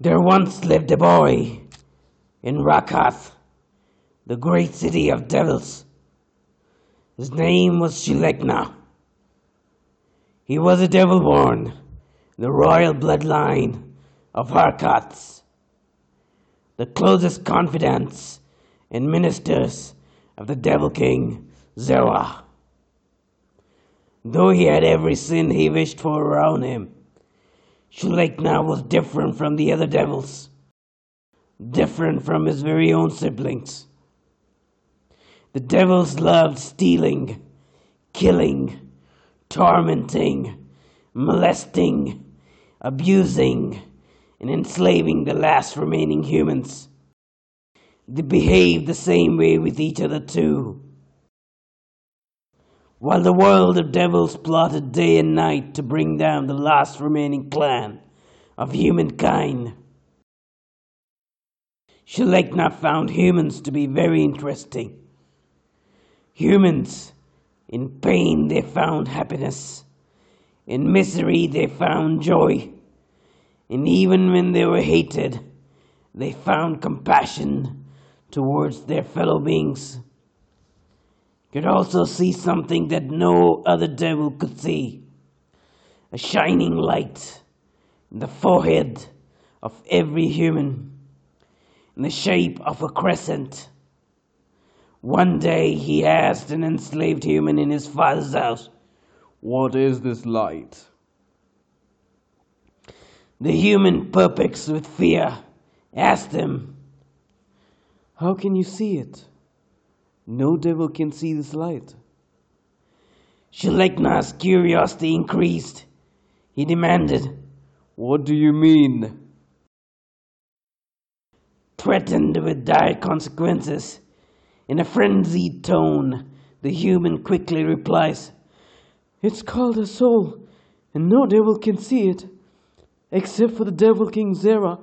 There once lived a boy in Rakath, the great city of devils. His name was Shilekna. He was a devil born the royal bloodline of Harkats, the closest confidants and ministers of the devil king Zerah. Though he had every sin he wished for around him, Shulekna was different from the other devils, different from his very own siblings. The devils loved stealing, killing, tormenting, molesting, abusing, and enslaving the last remaining humans. They behaved the same way with each other too. While the world of devils plotted day and night to bring down the last remaining clan of humankind, Shelekna found humans to be very interesting. Humans, in pain they found happiness, in misery they found joy, and even when they were hated, they found compassion towards their fellow beings could also see something that no other devil could see a shining light in the forehead of every human in the shape of a crescent. One day he asked an enslaved human in his father's house, What is this light? The human, perplexed with fear, asked him, How can you see it? No devil can see this light. Shalekna's curiosity increased. He demanded, What do you mean? Threatened with dire consequences, in a frenzied tone, the human quickly replies, It's called a soul, and no devil can see it, except for the devil king Zera.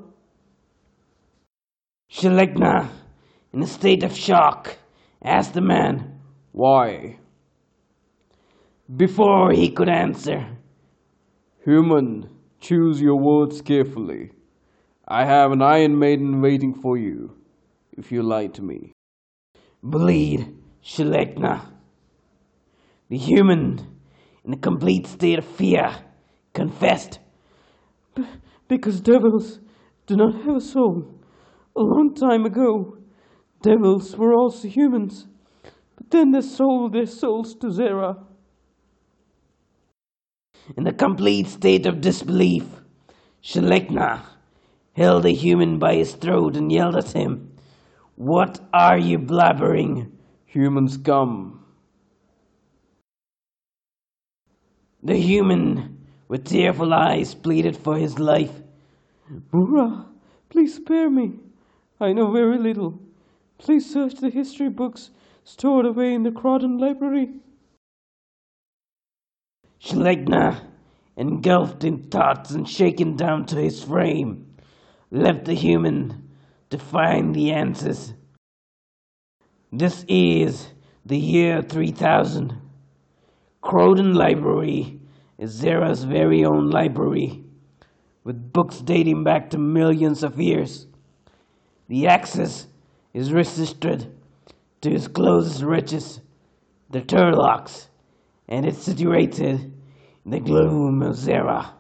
Shalekna, in a state of shock, asked the man, Why? Before he could answer, Human, choose your words carefully. I have an Iron Maiden waiting for you, if you lie to me. Bleed, Shalekna. The human, in a complete state of fear, confessed, B- because devils do not have a soul. A long time ago, devils were also humans, but then they sold their souls to Zerah. In a complete state of disbelief, Shalekna held the human by his throat and yelled at him, What are you blabbering? Human scum. The human, with tearful eyes, pleaded for his life. Mura, please spare me. I know very little. Please search the history books stored away in the Crawdon Library. Schlegner, engulfed in thoughts and shaken down to his frame, left the human to find the answers. This is the year 3000. Croden Library is Zera's very own library, with books dating back to millions of years. The access is restricted to his closest riches, the Turlocks, and is situated in the gloom of Zera.